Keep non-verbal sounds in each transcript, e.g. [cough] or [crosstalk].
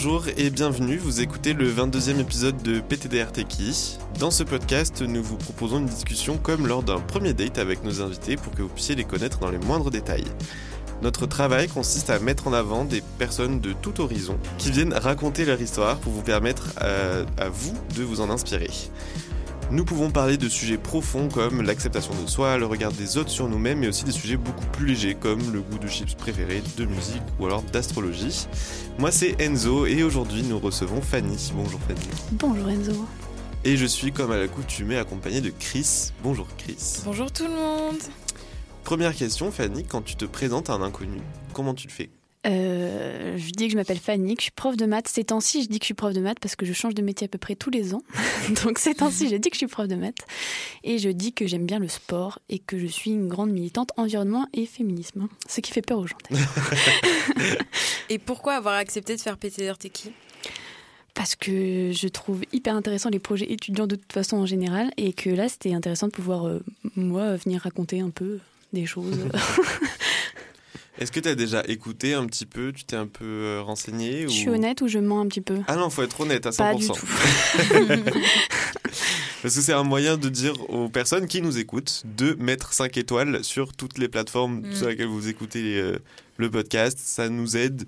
Bonjour et bienvenue, vous écoutez le 22e épisode de PTDR Techie. Dans ce podcast, nous vous proposons une discussion comme lors d'un premier date avec nos invités pour que vous puissiez les connaître dans les moindres détails. Notre travail consiste à mettre en avant des personnes de tout horizon qui viennent raconter leur histoire pour vous permettre à, à vous de vous en inspirer. Nous pouvons parler de sujets profonds comme l'acceptation de soi, le regard des autres sur nous-mêmes, mais aussi des sujets beaucoup plus légers comme le goût de chips préféré, de musique ou alors d'astrologie. Moi c'est Enzo et aujourd'hui nous recevons Fanny. Bonjour Fanny. Bonjour Enzo. Et je suis comme à l'accoutumée accompagné de Chris. Bonjour Chris. Bonjour tout le monde. Première question Fanny, quand tu te présentes à un inconnu, comment tu le fais? Euh, je dis que je m'appelle Fanny, que je suis prof de maths. Ces temps-ci, je dis que je suis prof de maths parce que je change de métier à peu près tous les ans. [laughs] Donc ces temps-ci, je dis que je suis prof de maths. Et je dis que j'aime bien le sport et que je suis une grande militante environnement et féminisme. Ce qui fait peur aux gens. [laughs] et pourquoi avoir accepté de faire PTR qui parce que je trouve hyper intéressant les projets étudiants de toute façon en général et que là c'était intéressant de pouvoir euh, moi venir raconter un peu des choses [laughs] Est-ce que tu as déjà écouté un petit peu Tu t'es un peu euh, renseigné Je suis honnête ou je mens un petit peu? Ah non, faut être honnête à 100%. Pas du tout. [laughs] Parce que c'est un moyen de dire aux personnes qui nous écoutent de mettre 5 étoiles sur toutes les plateformes mm. sur lesquelles vous écoutez euh, le podcast. Ça nous aide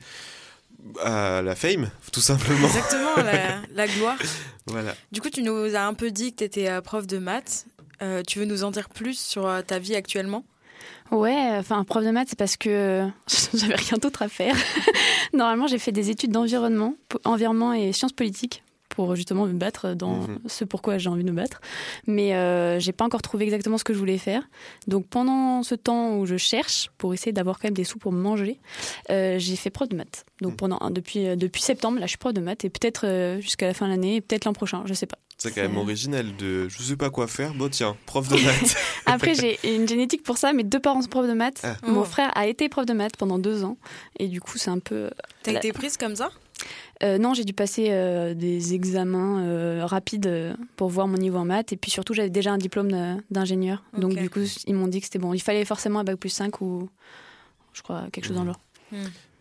à la fame, tout simplement. Exactement, la, [laughs] la gloire. Voilà. Du coup, tu nous as un peu dit que tu étais euh, prof de maths. tu veux nous en dire plus sur ta vie actuellement? Ouais, enfin, prof de maths, c'est parce que [laughs] j'avais rien d'autre à faire. [laughs] Normalement, j'ai fait des études d'environnement, environnement et sciences politiques pour justement me battre dans mhm. ce pourquoi j'ai envie de me battre. Mais euh, j'ai pas encore trouvé exactement ce que je voulais faire. Donc pendant ce temps où je cherche pour essayer d'avoir quand même des sous pour manger, euh, j'ai fait prof de maths. Donc mhm. pendant depuis euh, depuis septembre, là je suis prof de maths et peut-être jusqu'à la fin de l'année, peut-être l'an prochain, je sais pas. C'est quand même original de je sais pas quoi faire, bon tiens, prof de maths. [laughs] Après j'ai une génétique pour ça, mes deux parents sont profs de maths. Ah. Mon oh. frère a été prof de maths pendant deux ans et du coup c'est un peu. T'as été prise comme ça? Euh, non, j'ai dû passer euh, des examens euh, rapides pour voir mon niveau en maths. Et puis surtout, j'avais déjà un diplôme d'ingénieur. Donc du coup, ils m'ont dit que c'était bon. Il fallait forcément un bac plus 5 ou je crois quelque chose dans le genre.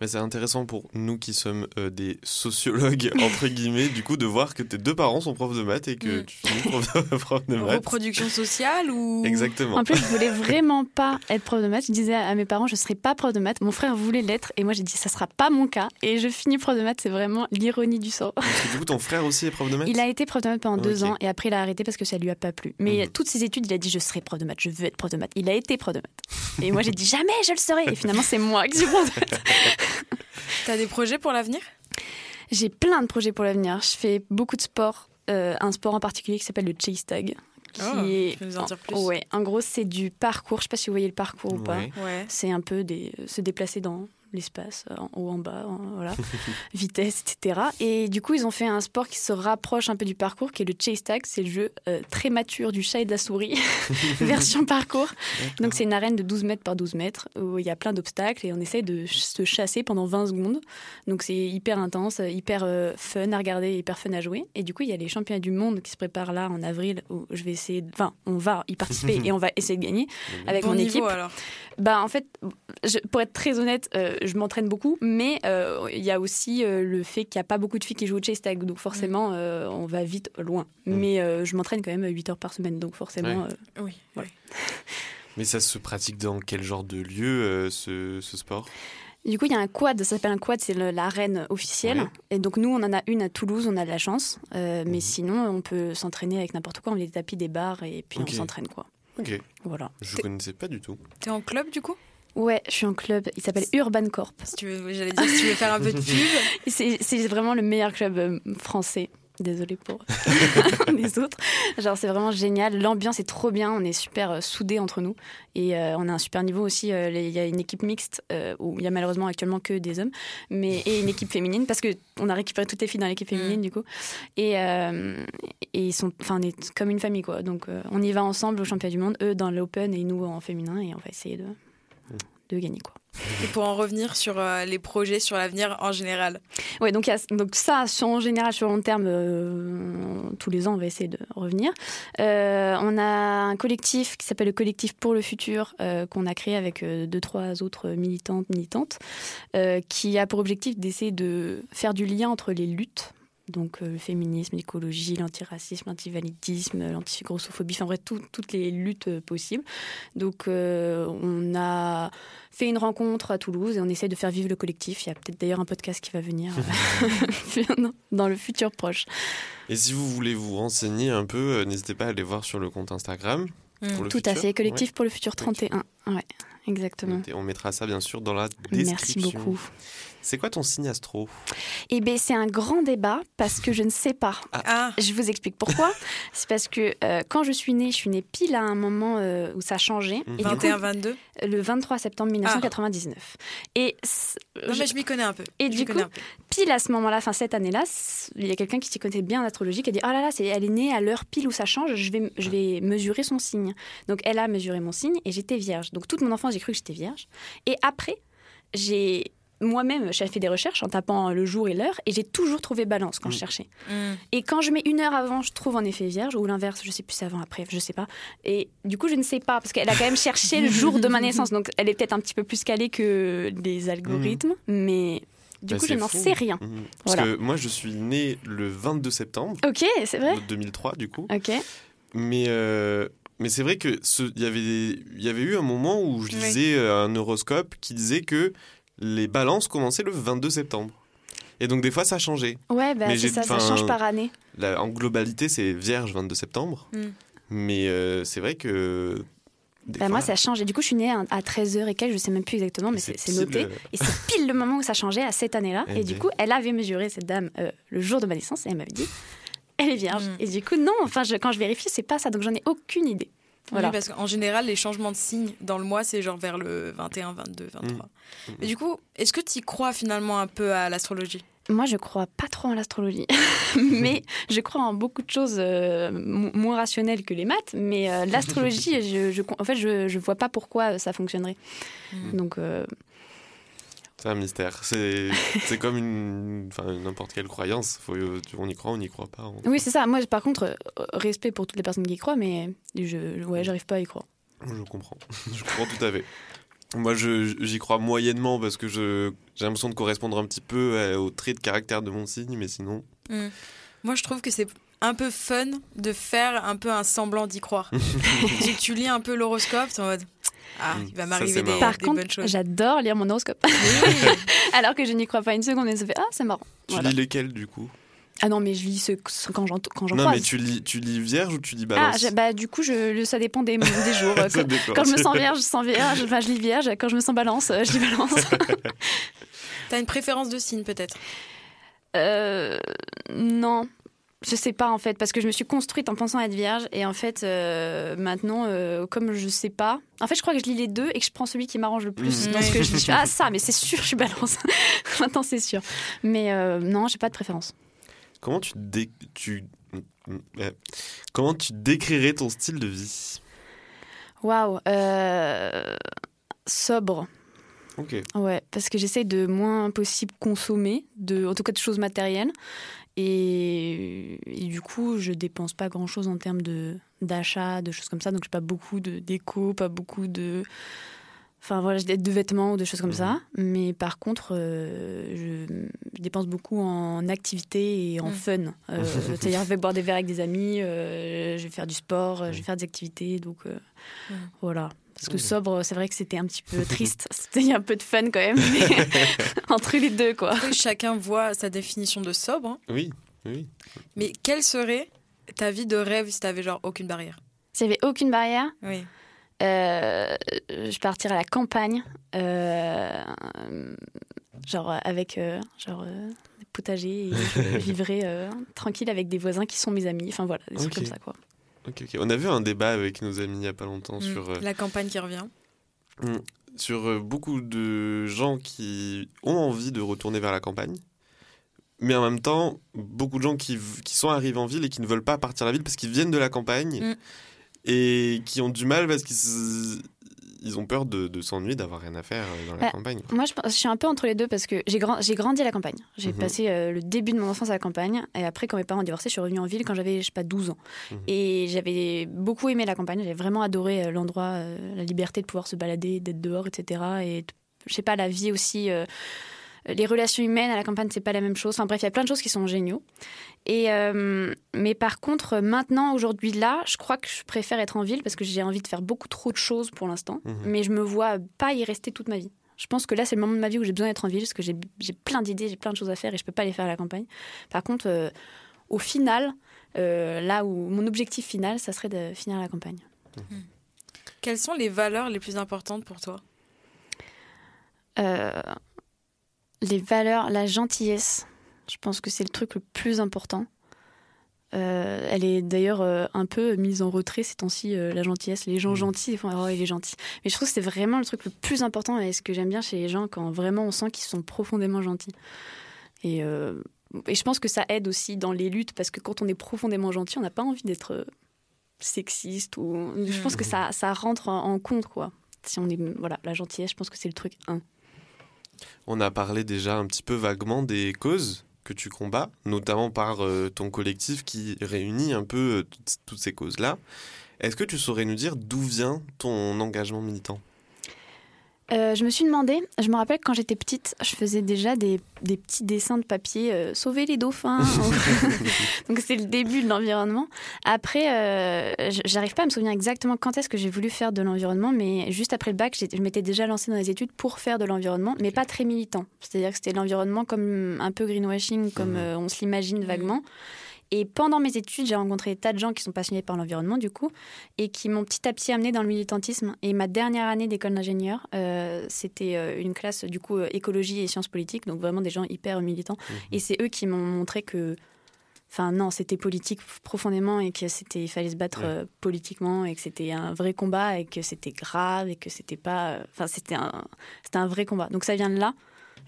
Hmm c'est intéressant pour nous qui sommes euh, des sociologues, entre guillemets, du coup, de voir que tes deux parents sont profs de maths et que mm. tu finis prof de, maths. Reproduction sociale ou. Exactement. En plus, je voulais vraiment pas être prof de maths. Je disais à mes parents, je serai pas prof de maths. Mon frère voulait l'être et moi, j'ai dit, ça sera pas mon cas. Et je finis prof de maths, c'est vraiment l'ironie du sort. Parce que du coup, ton frère aussi est prof de maths Il a été prof de maths pendant deux ans et après, il a arrêté parce que ça lui a pas plu. Mais mm. toutes ses études, il a dit, je serai prof de maths, je veux être prof de maths. Il a été prof de maths. Et moi, j'ai dit, jamais je le serai. Et finalement, c'est moi qui suis prof de maths. T'as des projets pour l'avenir? J'ai plein de projets pour l'avenir. Je fais beaucoup de sport. Euh, un sport en particulier qui s'appelle le chase tag. Qui oh, est... nous en dire plus. Ouais, en gros, c'est du parcours. Je sais pas si vous voyez le parcours ou pas. Ouais. C'est un peu des... se déplacer dans l'espace, en haut, en bas, voilà, [laughs] vitesse, etc. Et du coup, ils ont fait un sport qui se rapproche un peu du parcours, qui est le chase tag. C'est le jeu euh, très mature du chat et de la souris, [laughs] [laughs] version parcours. Donc, c'est une arène de 12 mètres par 12 mètres où il y a plein d'obstacles et on essaie de se chasser pendant 20 secondes. Donc, c'est hyper intense, hyper euh, fun à regarder, hyper fun à jouer. Et du coup, il y a les championnats du monde qui se préparent là en avril où je vais essayer, enfin, on va y participer et on va essayer de gagner avec mon équipe. Alors. Bah, en fait, pour être très honnête, euh, je m'entraîne beaucoup, mais euh, il y a aussi euh, le fait qu'il n'y a pas beaucoup de filles qui jouent au chase tag, donc forcément, mm. on va vite loin. Mm. Mais je m'entraîne quand même 8 heures par semaine, donc forcément. oui. [laughs] mais ça se pratique dans quel genre de lieu, ce, sport? Du coup, il y a un quad, ça s'appelle un quad, c'est l'arène officielle. Et donc, nous, on en a une à Toulouse, on a de la chance. Mais mhm. sinon, on peut s'entraîner avec n'importe quoi. On met des tapis, des bars, et puis on s'entraîne, quoi. Ok. Voilà. Je ne connaissais pas du tout. T'es en club, du coup? Ouais, je suis en club. Il s'appelle Urban Corp. Si tu veux, j'allais dire, si tu veux faire un peu de pub. [laughs] c'est vraiment le meilleur club euh, français. Désolée pour [laughs] les autres. Genre, c'est vraiment génial. L'ambiance est trop bien. On est super euh, soudés entre nous. Et euh, on a un super niveau aussi. Il y a une équipe mixte où il y a malheureusement actuellement que des hommes. Mais, et une équipe féminine parce qu'on a récupéré toutes les filles dans l'équipe féminine, mm. du coup. Et, et ils sont. On est comme une famille, quoi. Donc, on y va ensemble au championnat du monde. Eux dans l'open et nous en féminin. Et on va essayer de de gagner quoi. Et pour en revenir sur euh, les projets, sur l'avenir en général. Ouais, donc, donc ça, en général, sur long terme, euh, tous les ans, on va essayer de revenir. Euh, on a un collectif qui s'appelle le collectif pour le futur, qu'on a créé avec deux, trois autres militantes, militantes, qui a pour objectif d'essayer de faire du lien entre les luttes donc le féminisme, l'écologie, l'antiracisme, l'antivalidisme, l'antigrossophobie, enfin bref, toutes les luttes possibles. Donc on a fait une rencontre à Toulouse et on essaie de faire vivre le collectif. Il y a peut-être d'ailleurs un podcast qui va venir euh, [laughs] dans le futur proche. Et si vous voulez vous renseigner un peu, euh, n'hésitez pas à aller voir sur le compte Instagram. Mmh. Tout à fait, collectif pour le futur 31. Ouais, exactement. on mettra ça bien sûr dans la description. Merci beaucoup. C'est quoi ton signe astro? Eh bien, c'est un grand débat parce que je ne sais pas. Ah. ah. Je vous explique pourquoi. [laughs] c'est parce que euh, quand je suis née, je suis née pile à un moment euh, où ça a changé. 21-22 Le 23 septembre 1999. Et non, mais je m'y connais un peu. Et du coup, pile à ce moment-là, enfin cette année-là, il y a quelqu'un qui s'y connaît bien en astrologie qui a dit Oh là là, elle est née à l'heure pile où ça change, je vais, je vais mesurer son signe. Donc elle a mesuré mon signe et j'étais vierge. Donc toute mon enfance, j'ai cru que j'étais vierge. Et après, j'ai moi-même, j'ai fait des recherches en tapant le jour et l'heure et j'ai toujours trouvé balance quand je mm. cherchais. Mm. Et quand je mets une heure avant, je trouve en effet vierge ou l'inverse, je sais plus c'est avant, après, je sais pas. Et du coup, je ne sais pas parce qu'elle a quand même [laughs] cherché le jour de ma naissance, donc elle est peut-être un petit peu plus calée que les algorithmes, mm. mais du bah, coup, je n'en sais rien. Parce que moi, je suis né le 22 septembre. Ok, c'est vrai. 2003, du coup. Ok. Mais euh, mais c'est vrai que il y avait il y avait eu un moment où je lisais euh, un horoscope qui disait que les balances commençaient le 22 septembre. Et donc des fois ça changeait. Ouais, bah, ça, ça change par année. en globalité c'est vierge 22 septembre. Mm. Mais euh, c'est vrai que... Bah, moi ça change. Et du coup je suis née à 13h et quelques, je sais même plus exactement, mais c'est noté. Et c'est pile le moment où ça changeait à cette année-là. Eh et, du coup elle avait mesuré cette dame euh, le jour de ma naissance et elle m'avait dit, elle est vierge. Mm. Et du coup non, enfin quand je vérifie c'est pas ça, donc j'en ai aucune idée. Oui, parce qu'en général, les changements de signes dans le mois, c'est genre vers le 21, 22, 23. Mais du coup, est-ce que tu crois finalement un peu à l'astrologie? Moi, je crois pas trop en l'astrologie, [laughs] mais je crois en beaucoup de choses euh, moins rationnelles que les maths. Mais euh, l'astrologie, je, en fait, je, je vois pas pourquoi ça fonctionnerait. Mm. Donc, euh, c'est un mystère. C'est, comme une, n'importe quelle croyance. Faut, on y croit, on n'y croit pas. Oui, c'est ça. Moi, par contre, euh, respect pour toutes les personnes qui y croient, mais je, ouais, j'arrive pas à y croire. Je comprends. [laughs] je comprends tout à fait. Moi, j'y crois moyennement parce que je, j'ai l'impression de correspondre un petit peu euh, au trait de caractère de mon signe, mais sinon. Hmm. Moi, je trouve que c'est un peu fun de faire un peu un semblant d'y croire. [laughs] tu lis un peu l'horoscope, en mode ah, il va m'arriver des, Par contre, J'adore lire mon horoscope. [laughs] Alors que je n'y crois pas une seconde et ça fait Ah, c'est marrant. Tu lis lesquels du coup? Ah non, mais je lis ce, quand j'en quand Non, mais tu lis, tu lis vierge ou tu lis balance? Ah, bah, du coup, je, ça dépend des, des [laughs] jours. quand, je me sens vierge, je sens vierge. Enfin, je lis vierge. Quand je me sens balance, je lis balance. [laughs] T'as une préférence de signe peut-être? Euh, Non. Je sais pas en fait, parce que je me suis construite en pensant être vierge et en fait euh, maintenant, euh, comme je sais pas, en fait je crois que je lis les deux et que je prends celui qui m'arrange le plus mmh. dans ce que je [laughs] dis. Ah ça, mais c'est sûr, je suis balance. [laughs] maintenant c'est sûr. Mais euh, non, j'ai pas de préférence. Comment tu, tu... Comment tu décrirais ton style de vie? Waouh, sobre. Ok. Ouais, parce que j'essaie de moins possible consommer, de, en tout cas de choses matérielles. Et, du coup, je dépense pas grand chose en termes de d'achat, de choses comme ça. Donc, j'ai pas beaucoup de déco, pas beaucoup de. Enfin voilà, de vêtements ou de choses comme ça. Mhm. Mais par contre, euh, je, dépense beaucoup en activité et en mhm. fun. Euh, [laughs] c'est-à-dire, je vais boire des verres avec des amis, euh, je vais faire du sport, je vais faire des activités. Donc voilà. Parce que sobre, c'est vrai que c'était un petit peu [laughs] triste. C'était un peu de fun quand même, [laughs] entre les deux, quoi. chacun voit sa définition de sobre. Hein. Oui, oui. Mais quelle serait ta vie de rêve si tu avais genre aucune barrière? Si j'avais aucune barrière? Oui. Euh, je partirais à la campagne, euh, genre avec euh, genre des potagers et je [laughs] vivrais tranquille avec des voisins qui sont mes amis. Enfin voilà, des trucs comme ça quoi. On a vu un débat avec nos amis il n'y a pas longtemps mm. sur... Euh, la campagne qui revient. Mm. sur euh, beaucoup de gens qui ont envie de retourner vers la campagne. Mais en même temps, beaucoup de gens qui, qui sont arrivés en ville et qui ne veulent pas partir de la ville parce qu'ils viennent de la campagne mm. et qui ont du mal parce qu'ils ils ont peur de, s'ennuyer, d'avoir rien à faire euh, dans la bah, campagne. Moi, je, suis un peu entre les deux parce que j'ai grandi à la campagne. J'ai mhm. passé euh, le début de mon enfance à la campagne. Et après, quand mes parents ont divorcé, je suis revenue en ville quand j'avais, je sais pas, 12 ans. Mhm. Et j'avais beaucoup aimé la campagne. J'avais vraiment adoré euh, l'endroit, la liberté de pouvoir se balader, d'être dehors, etc. Et je sais pas, la vie aussi les relations humaines à la campagne, c'est pas la même chose. Enfin bref, il y a plein de choses qui sont géniaux. Et euh, mais par contre, maintenant, aujourd'hui, là, je crois que je préfère être en ville parce que j'ai envie de faire beaucoup trop de choses pour l'instant. Mhm. Mais je me vois pas y rester toute ma vie. Je pense que là, c'est le moment de ma vie où j'ai besoin d'être en ville parce que j'ai plein d'idées, j'ai plein de choses à faire et je peux pas les faire à la campagne. Par contre, euh, au final, euh, là où mon objectif final, ça serait de finir à la campagne. Mhm. Quelles sont les valeurs les plus importantes pour toi? Les valeurs, la gentillesse, je pense que c'est le truc le plus important. Euh, elle est d'ailleurs euh, un peu mise en retrait ces temps-ci, euh, la gentillesse. Les gens mmh. gentils, ils font oh, il est gentil. Mais je trouve que c'est vraiment le truc le plus important et ce que j'aime bien chez les gens quand vraiment on sent qu'ils sont profondément gentils. Et, et, je pense que ça aide aussi dans les luttes parce que quand on est profondément gentil, on n'a pas envie d'être sexiste ou. Je pense que mmh. ça, ça rentre en, en compte quoi. Si on est voilà la gentillesse, je pense que c'est le truc 1. On a parlé déjà un petit peu vaguement des causes que tu combats, notamment par euh, ton collectif qui réunit un peu euh, toutes ces causes-là. Est-ce que tu saurais nous dire d'où vient ton engagement militant? Euh, je me suis demandé, je me rappelle quand j'étais petite, je faisais déjà des, petits dessins de papier, euh, sauver les dauphins. [laughs] Donc c'est le début de l'environnement. Après, euh, j'arrive pas à me souvenir exactement quand est-ce que j'ai voulu faire de l'environnement, mais juste après le bac, je m'étais déjà lancée dans les études pour faire de l'environnement, mais pas très militant. C'est-à-dire que c'était l'environnement comme un peu greenwashing, comme mmh. on se l'imagine vaguement. Et pendant mes études, j'ai rencontré des tas de gens qui sont passionnés par l'environnement, du coup, et qui m'ont petit à petit amené dans le militantisme. Et ma dernière année d'école d'ingénieur, euh, c'était euh, une classe, du coup, euh, écologie et sciences politiques, donc vraiment des gens hyper militants. Mhm. Et c'est eux qui m'ont montré que, enfin, non, c'était politique profondément et que c'était, il fallait se battre politiquement et que c'était un vrai combat et que c'était grave et que c'était pas, enfin, c'était un, c'était un vrai combat. Donc ça vient de là.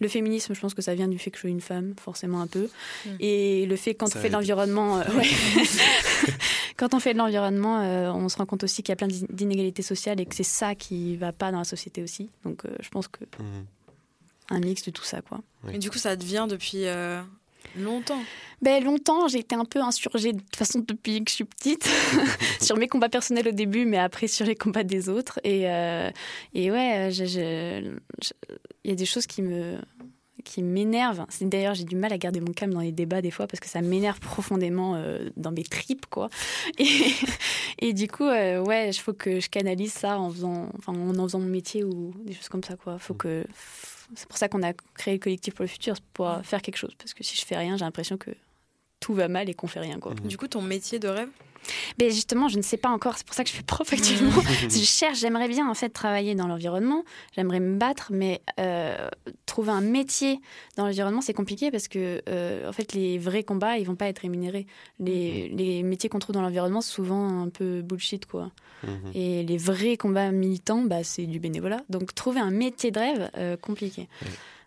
Le féminisme, je pense que ça vient du fait que je suis une femme, forcément un peu. Mm. Et le fait quand on fait de l'environnement, euh, [laughs] [laughs] quand on fait de l'environnement, euh, on se rend compte aussi qu'il y a plein d'inégalités sociales et que c'est ça qui va pas dans la société aussi. Donc euh, je pense que mm. un mix de tout ça, quoi. Et du coup, ça devient depuis Longtemps ben, Longtemps, j'ai été un peu insurgée de toute façon depuis que je suis petite, [laughs] sur mes combats personnels au début, mais après sur les combats des autres. Et, euh, et ouais, il y a des choses qui me qui m'énervent. D'ailleurs, j'ai du mal à garder mon calme dans les débats des fois parce que ça m'énerve profondément euh, dans mes tripes, quoi. Et, [laughs] et du coup, euh, ouais, il faut que je canalise ça en faisant, enfin, en, en faisant mon métier ou des choses comme ça, quoi. Faut mm. que c'est pour ça qu'on a créé le collectif pour le futur, pour faire quelque chose. Parce que si je fais rien, j'ai l'impression que tout va mal et qu'on fait rien. Quoi. Du coup, ton métier de rêve mais justement, je ne sais pas encore. C'est pour ça que je suis prof actuellement. [laughs] je cherche, j'aimerais bien en fait travailler dans l'environnement. J'aimerais me battre, mais euh, trouver un métier dans l'environnement, c'est compliqué parce que euh, en fait, les vrais combats, ils vont pas être rémunérés. Les, mhm. les métiers qu'on trouve dans l'environnement, souvent un peu bullshit, quoi. Mhm. Et les vrais combats militants, bah, c'est du bénévolat. Donc, trouver un métier de rêve, euh, compliqué.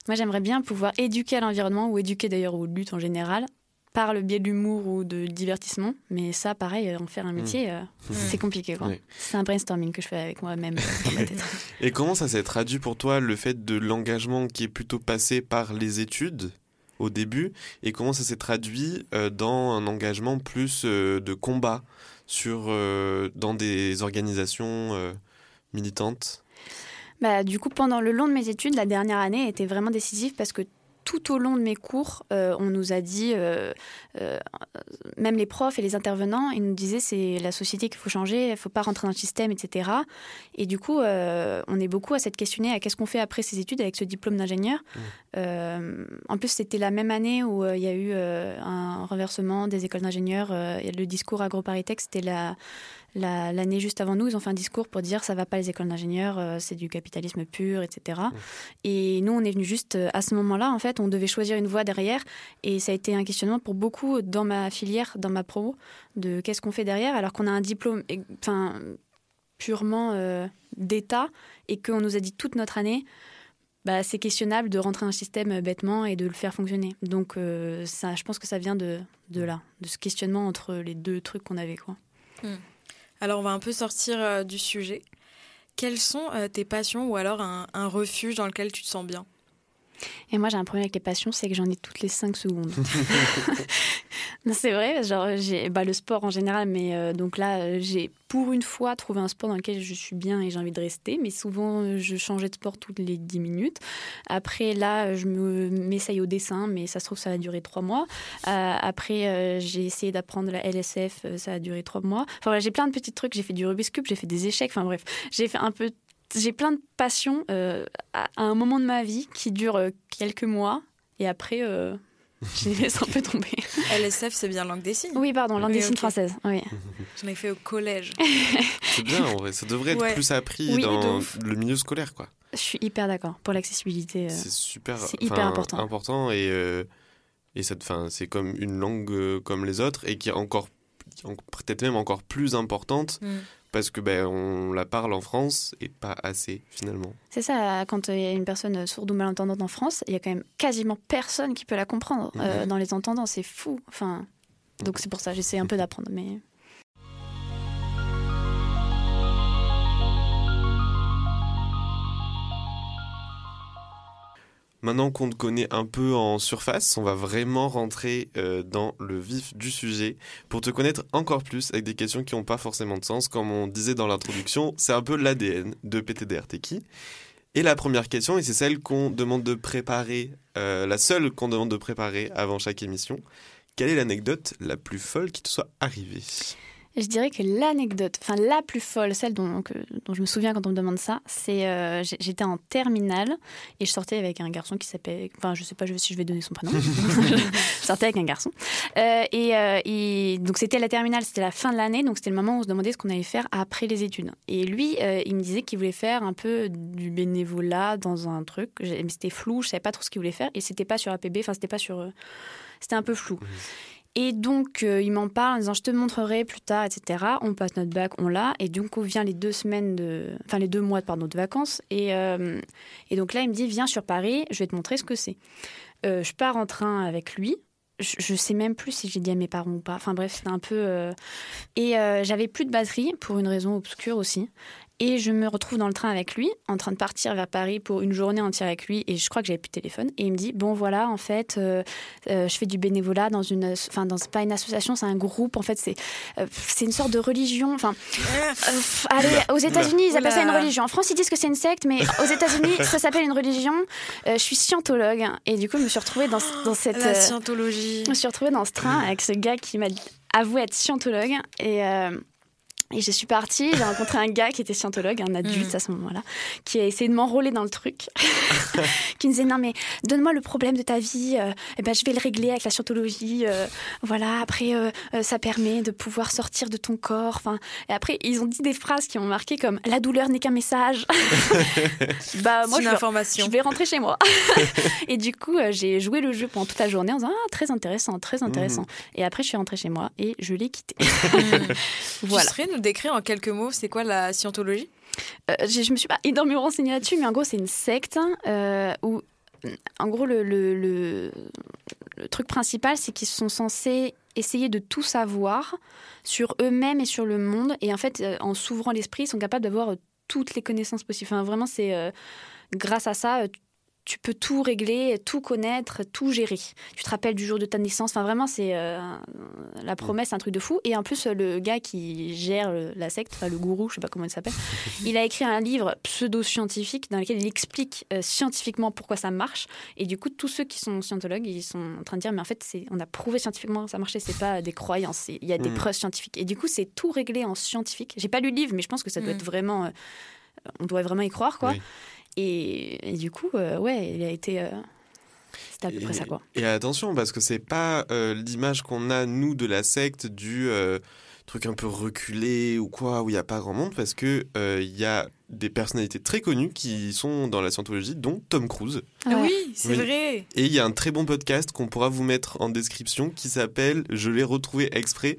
Moi, j'aimerais bien pouvoir éduquer à l'environnement ou éduquer d'ailleurs aux luttes en général par le biais de l'humour ou de divertissement. Mais ça, pareil, en faire un métier, euh, mmh. c'est compliqué. C'est un brainstorming que je fais avec moi-même euh, [laughs] Et comment ça s'est traduit pour toi, le fait de l'engagement qui est plutôt passé par les études au début, et comment ça s'est traduit euh, dans un engagement plus de combat sur, dans des organisations militantes? Bah, du coup, pendant le long de mes études, la dernière année était vraiment décisive parce que tout au long de mes cours, euh, on nous a dit, euh, euh, même les profs et les intervenants, ils nous disaient c'est la société qu'il faut changer, il ne faut pas rentrer dans le système, etc. Et du coup, on est beaucoup à s'être questionné à qu'est-ce qu'on fait après ces études avec ce diplôme d'ingénieur. Mmh. en plus, c'était la même année où il y a eu un renversement des écoles d'ingénieurs. le discours AgroParisTech, c'était la l'année juste avant nous, ils ont fait un discours pour dire ça va pas les écoles d'ingénieurs, euh, c'est du capitalisme pur, etc. Et nous, on est venu juste euh, à ce moment-là, en fait, on devait choisir une voie derrière, et ça a été un questionnement pour beaucoup dans ma filière, dans ma pro, de qu'est-ce qu'on fait derrière, alors qu'on a un diplôme, enfin purement euh, d'État, et qu'on nous a dit toute notre année. Bah, c'est questionnable de rentrer un système bêtement et de le faire fonctionner. Donc, ça, je pense que ça vient de, de là, de ce questionnement entre les deux trucs qu'on avait. Quoi. Hmm. Alors on va un peu sortir euh, du sujet. quelles sont euh, tes passions ou alors un, un refuge dans lequel tu te sens bien? Et moi, j'ai un problème avec les passions, c'est que j'en ai toutes les 5 secondes. [laughs] c'est vrai, genre, j'ai bah, le sport en général, mais euh, donc là, j'ai pour une fois trouvé un sport dans lequel je suis bien et j'ai envie de rester, mais souvent, je changeais de sport toutes les 10 minutes. Après, là, je me, m'essaye au dessin, mais ça se trouve, ça va durer 3 mois. Euh, après, euh, j'ai essayé d'apprendre la LSF, ça a duré 3 mois. Enfin, voilà, j'ai plein de petits trucs, j'ai fait du Rubik's Cube, j'ai fait des échecs, enfin bref, j'ai fait un peu j'ai plein de passions euh, à, à un moment de ma vie qui durent euh, quelques mois et après euh, [laughs] je les laisse un peu tomber. LSF, c'est bien langue des signes. Oui, pardon, langue Oui, des signes française. Oui. [laughs] J'en ai fait au collège. [laughs] C'est bien, en vrai. Ça devrait être Ouais. plus appris Oui, dans le milieu scolaire, quoi. Je suis hyper d'accord pour l'accessibilité. euh. C'est super, c'est hyper important. important et euh, et c'est comme une langue euh, comme les autres et qui est encore, peut-être même encore plus importante Mm. Parce que ben on la parle en France et pas assez finalement. C'est ça, quand il y a une personne sourde ou malentendante en France, il y a quand même quasiment personne qui peut la comprendre euh, Mhm. dans les entendants. C'est fou. Enfin, donc c'est pour ça, j'essaie un peu d'apprendre. Mais Maintenant qu'on te connaît un peu en surface, on va vraiment rentrer euh, dans le vif du sujet pour te connaître encore plus avec des questions qui n'ont pas forcément de sens. Comme on disait dans l'introduction, c'est un peu l'ADN de PTDR qui Et la première question, et c'est celle qu'on demande de préparer, euh, la seule qu'on demande de préparer avant chaque émission. Quelle est l'anecdote la plus folle qui te soit arrivée? Je dirais que l'anecdote, enfin la plus folle, celle dont, que- dont je me souviens quand on me demande ça, c'est euh, j'étais en terminale et je sortais avec un garçon qui s'appelle, enfin je sais pas si je vais donner son prénom, [laughs] [laughs] je sortais avec un garçon Euh, et, euh, et donc c'était la terminale, c'était la fin de l'année, donc c'était le moment où on se demandait ce qu'on allait faire après les études. Et lui, euh, il me disait qu'il voulait faire un peu du bénévolat dans un truc, mais c'était flou, je savais pas trop ce qu'il voulait faire et c'était pas sur APB, enfin c'était pas sur, c'était un peu flou. Et donc, euh, il m'en parle en disant Je te montrerai plus tard, etc. On passe notre bac, on l'a. Et donc, on vient les deux semaines de. Enfin, les deux mois pardon, de vacances. Et, euh, et donc là, il me dit Viens sur Paris, je vais te montrer ce que c'est. Euh, je pars en train avec lui. Je, je sais même plus si j'ai dit à mes parents ou pas. Enfin, bref, c'était un peu. Et j'avais plus de batterie pour une raison obscure aussi. Et je me retrouve dans le train avec lui, en train de partir vers Paris pour une journée entière avec lui. Et je crois que j'avais plus de téléphone. Et il me dit Bon, voilà, en fait, euh, euh, je fais du bénévolat dans une. Enfin, dans, c'est pas une association, c'est un groupe. En fait, c'est euh, c'est une sorte de religion. Enfin, [laughs] euh, allez, aux États-Unis, ils appellent ça une religion. En France, ils disent que c'est une secte, mais aux États-Unis, ça s'appelle une religion. Euh, je suis scientologue. Et du coup, je me suis retrouvée dans, dans cette. La euh, scientologie. je me suis retrouvée dans ce train avec ce gars qui m'a avoué être scientologue. Et, euh, et je suis partie, j'ai rencontré un gars qui était scientologue, un adulte Mhm. à ce moment-là, qui a essayé de m'enrôler dans le truc. [laughs] qui me disait Non, mais donne-moi le problème de ta vie, euh, et ben, je vais le régler avec la scientologie. euh, voilà, après, euh, ça permet de pouvoir sortir de ton corps. Enfin, et après, ils ont dit des phrases qui m'ont marqué comme La douleur n'est qu'un message. [laughs] bah, moi, C'est je une vais- information. je vais rentrer chez moi. [laughs] et du coup, j'ai joué le jeu pendant toute la journée en disant Ah, très intéressant, très intéressant. Mhm. Et après, je suis rentrée chez moi et je l'ai quitté. Hmm. voilà. Tu décrire en quelques mots, c'est quoi la scientologie? Euh, je me suis pas énormément renseignée là-dessus, mais en gros, c'est une secte euh, où, en gros, le, truc principal, c'est qu'ils sont censés essayer de tout savoir sur eux-mêmes et sur le monde. Et en fait, euh, en s'ouvrant l'esprit, ils sont capables d'avoir toutes les connaissances possibles. Enfin, vraiment, c'est grâce à ça. Tu peux tout régler, tout connaître, tout gérer. Tu te rappelles du jour de ta naissance. Enfin, vraiment, c'est euh, la promesse, c'est un truc de fou. Et en plus, le gars qui gère la secte, enfin le gourou, je sais pas comment il s'appelle, [laughs] il a écrit un livre pseudo-scientifique dans lequel il explique euh, scientifiquement pourquoi ça marche. Et du coup, tous ceux qui sont scientologues, ils sont en train de dire, mais en fait, c'est, on a prouvé scientifiquement que ça marchait, c'est pas des croyances, il y a des Mhm. preuves scientifiques. Et du coup, c'est tout réglé en scientifique. J'ai pas lu le livre, mais je pense que ça doit Mhm. être vraiment. euh, on doit vraiment y croire, quoi. Oui. Et, et du coup, euh, ouais, il a été. euh, c'était à peu Et- près ça, quoi. Et attention, parce que c'est pas euh, l'image qu'on a, nous, de la secte, du euh, truc un peu reculé ou quoi, où il n'y a pas grand monde, parce que euh, il y a des personnalités très connues qui sont dans la scientologie, dont Tom Cruise. Ah. Oui, c'est Oui. vrai. Et il y a un très bon podcast qu'on pourra vous mettre en description qui s'appelle, je l'ai retrouvé exprès,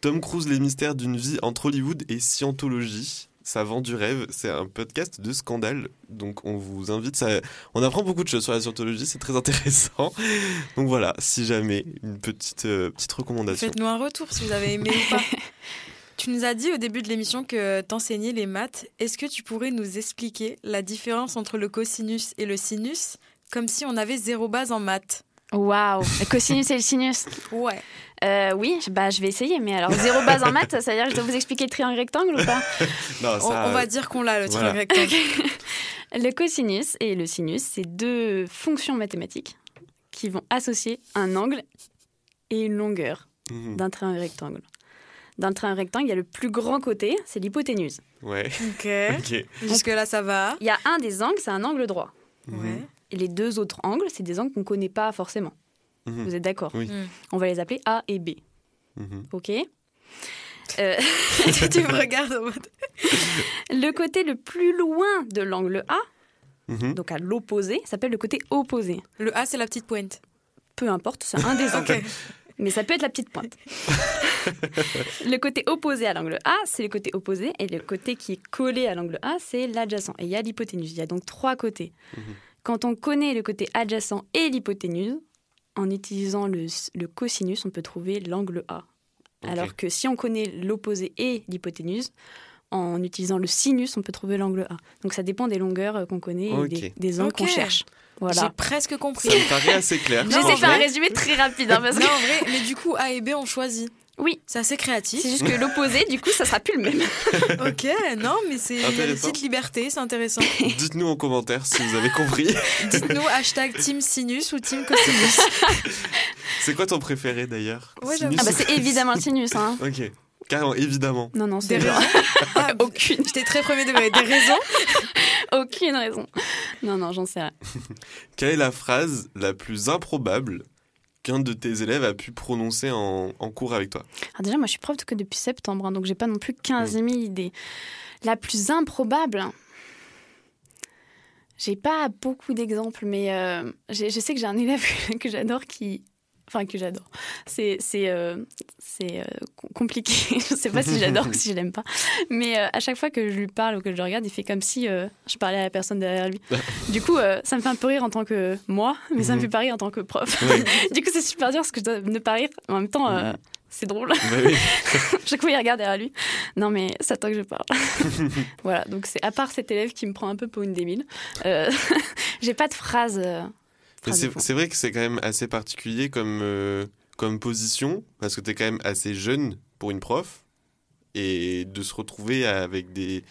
Tom Cruise, les mystères d'une vie entre Hollywood et Scientologie. Ça vend du rêve, c'est un podcast de scandale, donc on vous invite, ça, on apprend beaucoup de choses sur la scientologie, c'est très intéressant. Donc voilà, si jamais, une petite, euh, petite recommandation. Faites-nous un retour si vous avez aimé ou pas. [laughs] Tu nous as dit au début de l'émission que t'enseignais les maths. Est-ce que tu pourrais nous expliquer la différence entre le cosinus et le sinus, comme si on avait zéro base en maths? Waouh Le cosinus et le sinus Ouais. Euh, oui, bah, je vais essayer, mais alors zéro base en maths, ça veut dire que je dois vous expliquer le triangle rectangle ou pas Non, On, on va dire qu'on l'a, le voilà. triangle rectangle. [laughs] Le cosinus et le sinus, c'est deux fonctions mathématiques qui vont associer un angle et une longueur Mhm. d'un triangle rectangle. Dans le triangle rectangle, il y a le plus grand côté, c'est l'hypoténuse. Ouais. Ok. Ok. Jusque-là, ça va. Il y a un des angles, c'est un angle droit. Ouais. Et les deux autres angles, c'est des angles qu'on ne connaît pas forcément. Mhm. Vous êtes d'accord Oui. On va les appeler A et B. Mhm. OK Euh, [laughs] tu me regardes en mode. Le côté le plus loin de l'angle A, Mhm. donc à l'opposé, s'appelle le côté opposé. Le A, c'est la petite pointe. Peu importe, c'est un des [laughs] angles. Ok. Mais ça peut être la petite pointe. [laughs] le côté opposé à l'angle A, c'est le côté opposé. Et le côté qui est collé à l'angle A, c'est l'adjacent. Et il y a l'hypoténuse. Il y a donc trois côtés. Quand on connaît le côté adjacent et l'hypoténuse, en utilisant le, le cosinus, on peut trouver l'angle A. Alors que si on connaît l'opposé et l'hypoténuse, en utilisant le sinus, on peut trouver l'angle A. Donc ça dépend des longueurs euh, qu'on connaît et des, des angles qu'on cherche. J'ai Voilà. presque compris. Ça me paraît assez clair. [laughs] J'essaie de faire un résumé très rapide. hein, parce Non, que... en vrai, [laughs] mais du coup, A et B, on choisit. Oui, C'est assez créatif. c'est juste que l'opposé, du coup, ça sera plus le même. [laughs] Ok, non, mais c'est une petite liberté, c'est intéressant. [laughs] Dites-nous en commentaire si vous avez compris. [laughs] Dites-nous hashtag Team Sinus ou Team Cosinus. C'est quoi ton préféré d'ailleurs? Ouais, Ah bah c'est évidemment le sinus. Hein. Ok. Carrément, évidemment. Non, non, Des c'est genre raisons Ah, aucune, J'étais très premier degré. Des raisons aucune raison. Non, non, j'en sais rien. Quelle est la phrase la plus improbable qu'un de tes élèves a pu prononcer en, en cours avec toi Alors déjà, moi, je suis prof que depuis septembre, hein, donc j'ai pas non plus 15 000 idées. La plus improbable, j'ai pas beaucoup d'exemples, mais euh, je sais que j'ai un élève [laughs] que j'adore qui... Enfin, que j'adore. C'est c'est euh, c'est, euh, com- compliqué. [laughs] je sais pas si j'adore ou si je l'aime pas. Mais euh, à chaque fois que je lui parle ou que je le regarde, il fait comme si euh, je parlais à la personne derrière lui. [laughs] du coup, ça me fait un peu rire en tant que moi, mais ça me Mhm. fait pas rire en tant que prof. [laughs] Du coup, c'est super dur parce que je dois ne pas rire. En même temps, c'est drôle. Bah oui. Chaque fois, il regarde derrière lui. Non, mais c'est à toi que je parle. voilà, donc c'est à part cet élève qui me prend un peu pour une débile, j'ai pas de phrase. C'est vrai que c'est quand même assez particulier comme, euh, comme position, parce que tu es quand même assez jeune pour une prof, et de se retrouver avec des,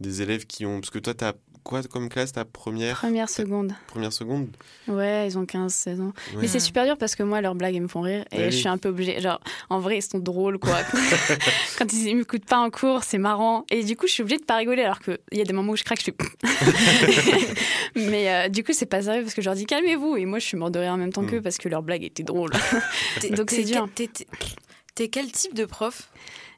des élèves qui ont... Parce que toi, tu as quoi comme classe, ta première, Première seconde. première seconde? Ouais, ils ont 15, 16 ans. Ouais. Mais c'est super dur parce que moi, leurs blagues, elles me font rire. Et Ouais, je oui. suis un peu obligée. Genre, en vrai, ils sont drôles, quoi. [laughs] [laughs] Quand ils m'écoutent pas en cours, c'est marrant. Et du coup, je suis obligée de pas rigoler alors qu'il y a des moments où je craque, je fais. [laughs] Mais euh, du coup, c'est pas sérieux parce que je leur dis calmez-vous. Et moi, je suis morte de rire en même temps Mm. qu'eux parce que leurs blagues étaient drôles. Donc, c'est dur. T'es quel type de prof?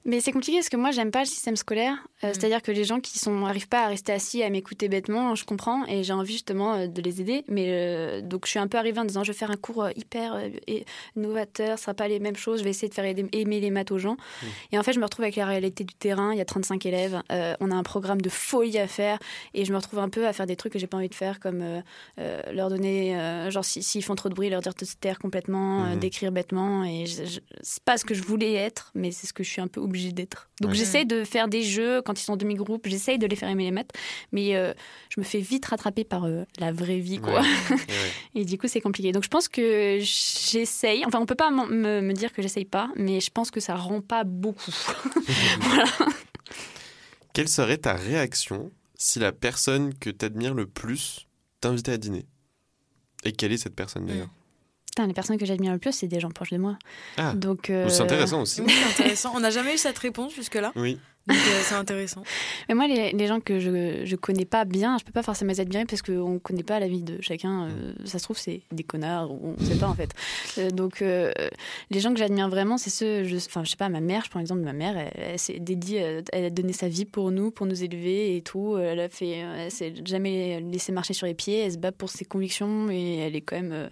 Mais c'est compliqué parce que moi, j'aime pas le système scolaire. Euh, Mm. C'est-à-dire que les gens qui sont arrivent pas à rester assis à m'écouter bêtement, je comprends et j'ai envie justement euh, de les aider. Mais euh, donc, je suis un peu arrivée en disant je vais faire un cours hyper et- novateur, ce sera pas les mêmes choses. Je vais essayer de faire aimer les maths aux gens. Mm. Et en fait, je me retrouve avec la réalité du terrain. Il y a 35 élèves. on a un programme de folie à faire et je me retrouve un peu à faire des trucs que j'ai pas envie de faire, comme leur donner, genre si- s'ils font trop de bruit, leur dire de se taire complètement, Mhm. d'écrire bêtement. Et c'est pas ce que je voulais être, mais c'est ce que je suis un peu obligée d'être. Donc Ouais. j'essaie de faire des jeux quand ils sont en demi-groupe, j'essaye de les faire aimer les maths, mais euh, je me fais vite rattraper par euh, la vraie vie, quoi. Ouais. [laughs] Et du coup, c'est compliqué. Donc je pense que j'essaye. Enfin, on peut pas me, me dire que j'essaye pas, mais je pense que ça rend pas beaucoup. [laughs] voilà. Quelle serait ta réaction si la personne que tu admires le plus t'invitait à dîner? Et quelle est cette personne d'ailleurs? Putain, les personnes que j'admire le plus, c'est des gens proches de moi. Ah, Donc, euh, c'est intéressant aussi. Oui, intéressant. On n'a jamais eu cette réponse jusque-là, Oui. Donc euh, c'est intéressant. [laughs] Mais moi, les, les gens que je, je connais pas bien, je peux pas forcément les admirer parce qu'on connaît pas la vie de chacun. Euh, ça se trouve, c'est des connards, ou on sait pas en fait. Euh, donc, euh, les gens que j'admire vraiment, c'est ceux. Je, enfin, je sais pas, ma mère, je prends l'exemple de ma mère, elle, elle s'est dédiée, elle a donné sa vie pour nous, pour nous élever et tout. Elle a fait. Elle s'est jamais laissé marcher sur les pieds, elle se bat pour ses convictions et elle est quand même. euh,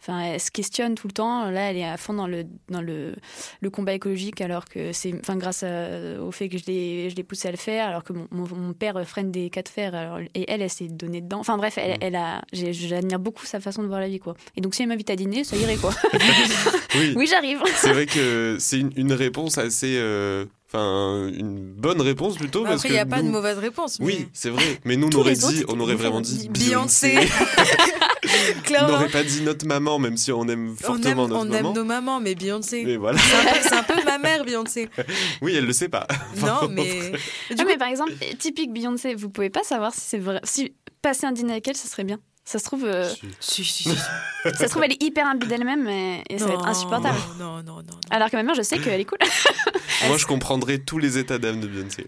Enfin, elle se questionne tout le temps. Là, elle est à fond dans le, dans le, le combat écologique alors que c'est. Enfin, grâce à- au fait que je l'ai l'ai, je l'ai poussée à le faire, alors que mon, mon, mon père freine des cas de fer, alors, et elle, elle s'est donnée dedans. Enfin bref, elle, Mm. elle a, j'admire beaucoup sa façon de voir la vie, quoi. Et donc si elle m'invite à dîner, ça irait, quoi. [laughs] Oui, oui, j'arrive. c'est vrai que c'est une, une réponse assez. euh, Enfin, une bonne réponse plutôt. parce Après, que il n'y a pas de mauvaise réponse. mais- Oui, c'est vrai. Mais nous, on aurait dit, on aurait vraiment dit Beyoncé. [laughs] On n'aurait pas dit notre maman, même si on aime On aime, fortement notre on maman. aime nos mamans, mais Beyoncé. Voilà. C'est un, peu- c'est un peu ma mère, Beyoncé. Oui, elle le sait pas. Non, mais. Du Ah, coup, mais par exemple, typique Beyoncé, vous pouvez pas savoir si c'est vrai. Si passer un dîner avec elle, ça serait bien. Ça se trouve, euh, si, si, si. [laughs] ça se trouve, elle est hyper imbue d'elle-même et, et ça va être insupportable. Non, non, non. non. Alors que ma mère, je sais qu'elle est cool. [laughs] Moi, je comprendrais tous les états d'âme de Beyoncé.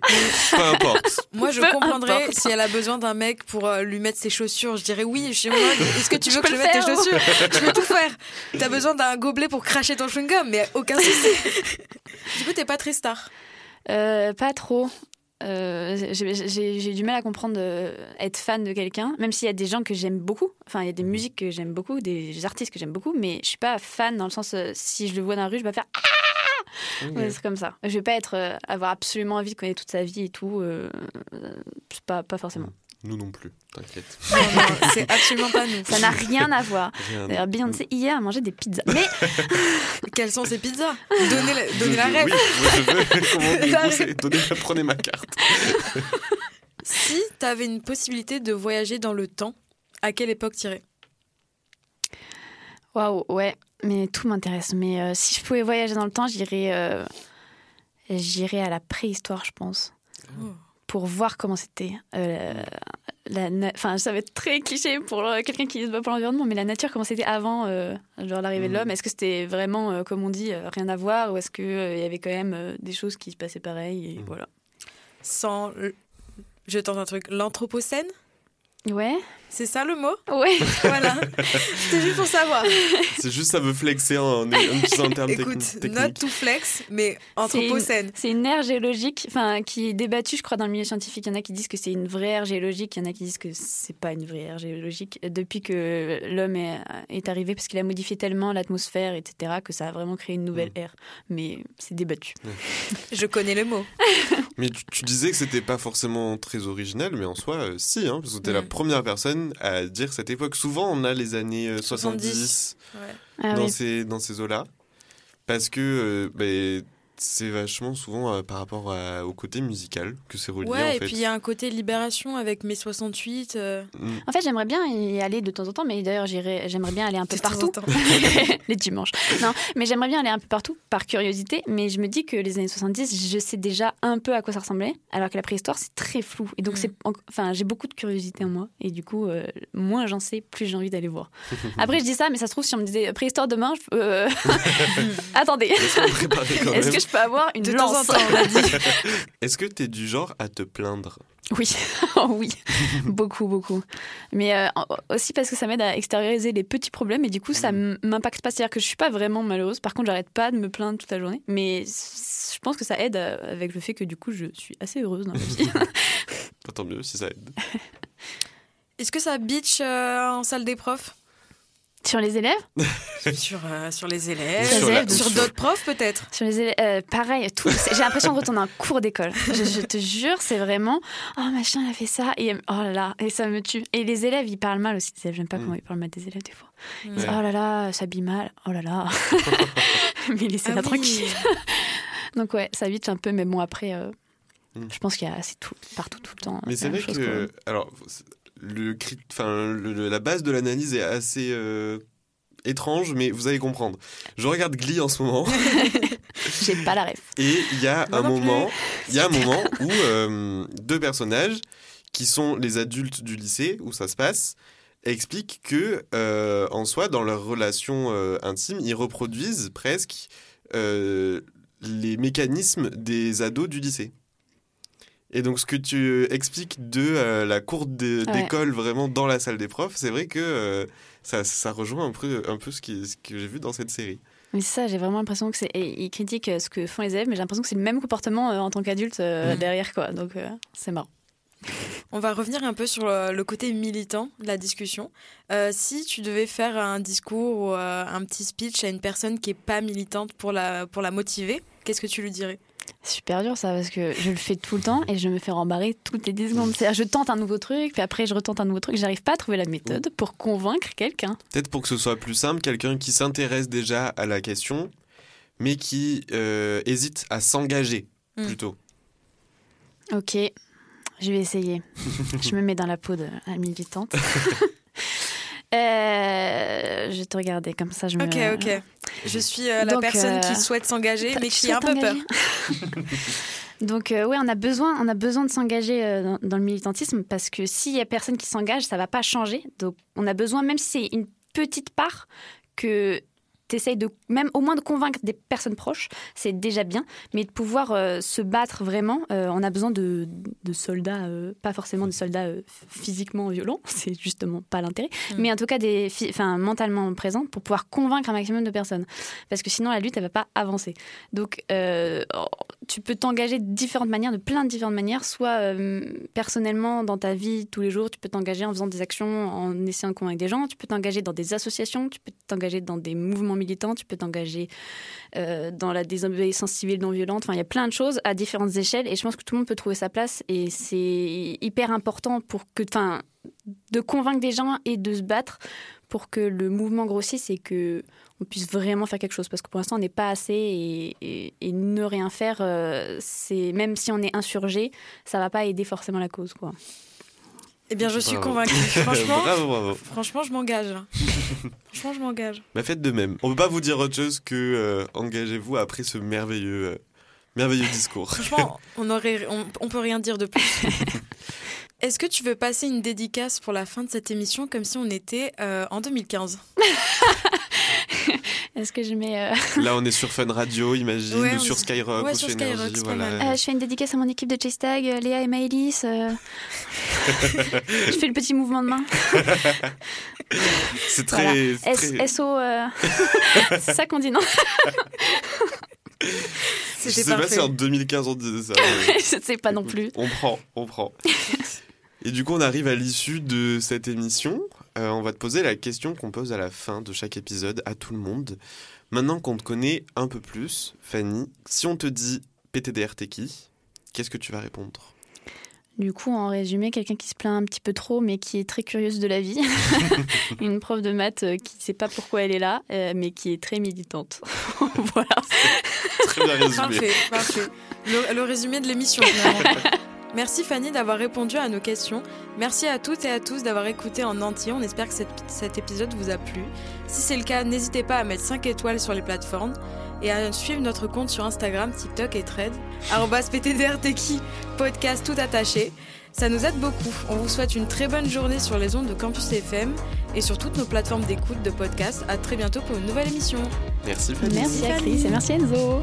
Peu importe. [laughs] Moi, je Peu comprendrais importe. si elle a besoin d'un mec pour euh, lui mettre ses chaussures. Je dirais oui, je suis en mode, Est-ce que tu Je veux que je mette tes chaussures? Je peux tout faire. T'as besoin d'un gobelet pour cracher ton chewing-gum, mais aucun souci. du coup, t'es pas très star. Euh, pas trop. Euh, j'ai- du mal à comprendre euh, être fan de quelqu'un, même s'il y a des gens que j'aime beaucoup. Enfin, il y a des musiques que j'aime beaucoup, des artistes que j'aime beaucoup, mais je suis pas fan dans le sens euh, si je le vois dans la rue, je vais pas faire ah Ok. Ouais, c'est comme ça. Je vais pas être euh, avoir absolument envie de connaître toute sa vie et tout. euh, euh, c'est pas pas forcément. Nous non plus, t'inquiète. [laughs] C'est absolument pas nous. Ça n'a rien à voir. [laughs] D'ailleurs, Beyoncé hier a mangé des pizzas. Mais [laughs] Quelles sont ces pizzas? Donnez la, donnez la Je- rêve. Oui, moi je veux. Comment vous Donnez, prenez ma carte. Si t'avais une possibilité de voyager dans le temps, à quelle époque t'irais? Waouh, ouais. Mais tout m'intéresse. Mais euh, si je pouvais voyager dans le temps, j'irais euh, j'irais à la préhistoire, je pense. Oh. Pour voir comment c'était. Euh, Enfin, ça va être très cliché pour euh, quelqu'un qui se bat pour l'environnement, mais la nature, comment c'était avant euh, genre l'arrivée de Mhm. l'homme Est-ce que c'était vraiment, euh, comme on dit, euh, rien à voir Ou est-ce qu'il il y avait quand même euh, des choses qui se passaient pareil et Mhm. voilà. Sans. Je tente un truc. L'anthropocène? Ouais, C'est ça le mot? Ouais. [laughs] Voilà. C'était juste pour savoir. [laughs] C'est juste, ça veut flexer en, en utilisant un terme Écoute, technique. note to flex, mais anthropocène. C'est une ère géologique, enfin, qui est débattue, je crois, dans le milieu scientifique. Il y en a qui disent que c'est une vraie ère géologique, il y en a qui disent que c'est pas une vraie ère géologique. Depuis que l'homme est, est arrivé, parce qu'il a modifié tellement l'atmosphère, etc., que ça a vraiment créé une nouvelle Mm. ère. Mais c'est débattu. [laughs] Je connais le mot. Mais tu, tu disais que c'était pas forcément très original, mais en soi, euh, si, hein, parce que t'es la Première personne à dire cette époque. Souvent, on a les années euh, 70, 70. Ouais. Ah dans, oui. ces, dans ces eaux-là, parce que euh, ben, c'est vachement souvent euh, par rapport à- au côté musical que c'est relié, en Ouais, et fait. puis il y a un côté libération avec mai 68. euh, Mm. En fait, j'aimerais bien y aller de temps en temps, mais d'ailleurs, j'aimerais bien aller un peu de en partout. temps. [laughs] les dimanches. Non, mais j'aimerais bien aller un peu partout par curiosité. Mais je me dis que les années 70, je sais déjà un peu à quoi ça ressemblait, alors que la préhistoire, c'est très flou. Et donc, Mm. c'est, en- enfin, j'ai beaucoup de curiosité en moi. Et du coup, euh, moins j'en sais, plus j'ai envie d'aller voir. [laughs] Après, je dis ça, mais ça se trouve, si on me disait préhistoire demain, je euh, [laughs] attendez, est-ce que je peux avoir une De temps en lance temps, on a dit. [laughs] Est-ce que t'es du genre à te plaindre? Oui, [laughs] oui, beaucoup, beaucoup. Mais euh, aussi parce que ça m'aide à extérioriser les petits problèmes et du coup, ça m- m'impacte pas. C'est-à-dire que je suis pas vraiment malheureuse. Par contre, j'arrête pas de me plaindre toute la journée. Mais je pense que ça aide euh, avec le fait que du coup, je suis assez heureuse dans la vie. [laughs] Tant mieux si ça aide. Est-ce que ça bitch euh, en salle des profs? Sur les élèves? [laughs] Sur, euh, sur les élèves, Sur la- d'autres profs peut-être? Sur les élèves, euh, pareil, tout. J'ai l'impression de retourner en cours d'école. Je, je te jure, c'est vraiment oh machin, il a fait ça et oh là là et ça me tue. Et les élèves, ils parlent mal aussi. des élèves. J'aime pas Mm. comment ils parlent mal des élèves des fois. Ils disent, oh là là, ça s'habille mal. Oh là là. [laughs] mais laissez-la Ah oui. tranquille. [laughs] Donc ouais, ça vite un peu, mais bon après, euh, Mm. je pense qu'il y a c'est tout partout tout le temps. Mais c'est vrai que, quoi. alors, le, enfin, la base de l'analyse est assez euh, étrange, mais vous allez comprendre. Je regarde Glee en ce moment, [laughs] j'ai pas la ref. et il y a Moi un moment, il y a un moment où [laughs] euh, deux personnages qui sont les adultes du lycée où ça se passe expliquent que, euh, en soi, dans leur relation intime, ils reproduisent presque les mécanismes des ados du lycée. Et donc, ce que tu expliques de euh, la cour Ouais. d'école vraiment dans la salle des profs, c'est vrai que euh, ça, ça rejoint un peu, un peu ce, qui, ce que j'ai vu dans cette série. Mais c'est ça, j'ai vraiment l'impression que c'est. Ils critiquent euh, ce que font les élèves, mais j'ai l'impression que c'est le même comportement euh, en tant qu'adulte euh, Mhm. derrière, quoi. Donc euh, c'est marrant. [laughs] On va revenir un peu sur le, côté militant de la discussion. Euh, si tu devais faire un discours ou euh, un petit speech à une personne qui est pas militante pour la, pour la motiver, qu'est-ce que tu lui dirais? Super dur ça parce que je le fais tout le temps et je me fais rembarrer toutes les 10 secondes. C'est-à-dire je tente un nouveau truc, puis après je retente un nouveau truc. J'arrive pas à trouver la méthode pour convaincre quelqu'un. Peut-être pour que ce soit plus simple, quelqu'un qui s'intéresse déjà à la question, mais qui euh, hésite à s'engager Mm. plutôt. Ok, je vais essayer. [laughs] je me mets dans la peau de la militante. [laughs] Euh, je vais te regarder comme ça. Je me... Ok, ok. Je suis euh, la Donc, personne euh, qui souhaite s'engager, mais qui a un peu peur. [laughs] Donc euh, oui, on a besoin, on a besoin de s'engager euh, dans, dans le militantisme parce que s'il y a personne qui s'engage, ça va pas changer. Donc on a besoin, même si c'est une petite part, que tu essayes de, même au moins de convaincre des personnes proches, c'est déjà bien. Mais de pouvoir euh, se battre vraiment, euh, on a besoin de, de soldats, euh, pas forcément de soldats euh, physiquement violents, [laughs] c'est justement pas l'intérêt, Mm. mais en tout cas des, fi- enfin mentalement présents pour pouvoir convaincre un maximum de personnes. Parce que sinon la lutte elle va pas avancer. Donc, tu peux t'engager de différentes manières, de plein de différentes manières, soit personnellement dans ta vie tous les jours, tu peux t'engager en faisant des actions, en essayant de convaincre des gens, tu peux t'engager dans des associations, tu peux t'engager dans des mouvements militants, tu peux t'engager euh, dans la désobéissance civile non violente. Enfin, il y a plein de choses à différentes échelles et je pense que tout le monde peut trouver sa place et c'est hyper important pour que, enfin, de convaincre des gens et de se battre pour que le mouvement grossisse et que on puisse vraiment faire quelque chose parce que pour l'instant on n'est pas assez et ne rien faire euh, c'est même si on est insurgé ça va pas aider forcément la cause quoi Eh bien, je suis convaincue. [laughs] Franchement, bravo, bravo. franchement, je m'engage. franchement, je m'engage. Bah, faites de même. On peut pas vous dire autre chose que euh, engagez-vous après ce merveilleux, euh, merveilleux discours. Franchement, [laughs] on aurait, on, on peut rien dire de plus. [laughs] Est-ce que tu veux passer une dédicace pour la fin de cette émission comme si on était euh, en 2015 [laughs] est-ce que je mets euh, Là, on est sur Fun Radio, imagine, Ouais, ou on sur Skyrock, ouais, ou sur sur Skyrock, voilà. mal. euh, je fais une dédicace à mon équipe de Chase Tag euh, Léa et Maëlys euh, [laughs] je fais le petit mouvement de main C'est très. S- très- SO euh, c'est ça qu'on dit non [laughs] Je sais pas si en 2015 on disait ça. mais- je sais pas non plus On prend, on prend. Et du coup, on arrive à l'issue de cette émission. Euh, on va te poser la question qu'on pose à la fin de chaque épisode à tout le monde. Maintenant qu'on te connaît un peu plus, Fanny, si on te dit PTDR t'es qui Qu'est-ce que tu vas répondre? Du coup, en résumé, quelqu'un qui se plaint un petit peu trop, mais qui est très curieuse de la vie. [laughs] [laughs] Une prof de maths euh, qui ne sait pas pourquoi elle est là, euh, mais qui est très militante. [laughs] voilà. Très bien résumé. Parfait, parfait. Le, le résumé de l'émission, finalement. Merci Fanny d'avoir répondu à nos questions. Merci à toutes et à tous d'avoir écouté en entier. On espère que cette- cet épisode vous a plu. Si c'est le cas, n'hésitez pas à mettre 5 étoiles sur les plateformes et à suivre notre compte sur Instagram, TikTok et Thread, [laughs] podcast tout attaché. Ça nous aide beaucoup. On vous souhaite une très bonne journée sur les ondes de Campus FM et sur toutes nos plateformes d'écoute de podcast. À très bientôt pour une nouvelle émission. Merci Fanny. Merci à Chris et merci Enzo.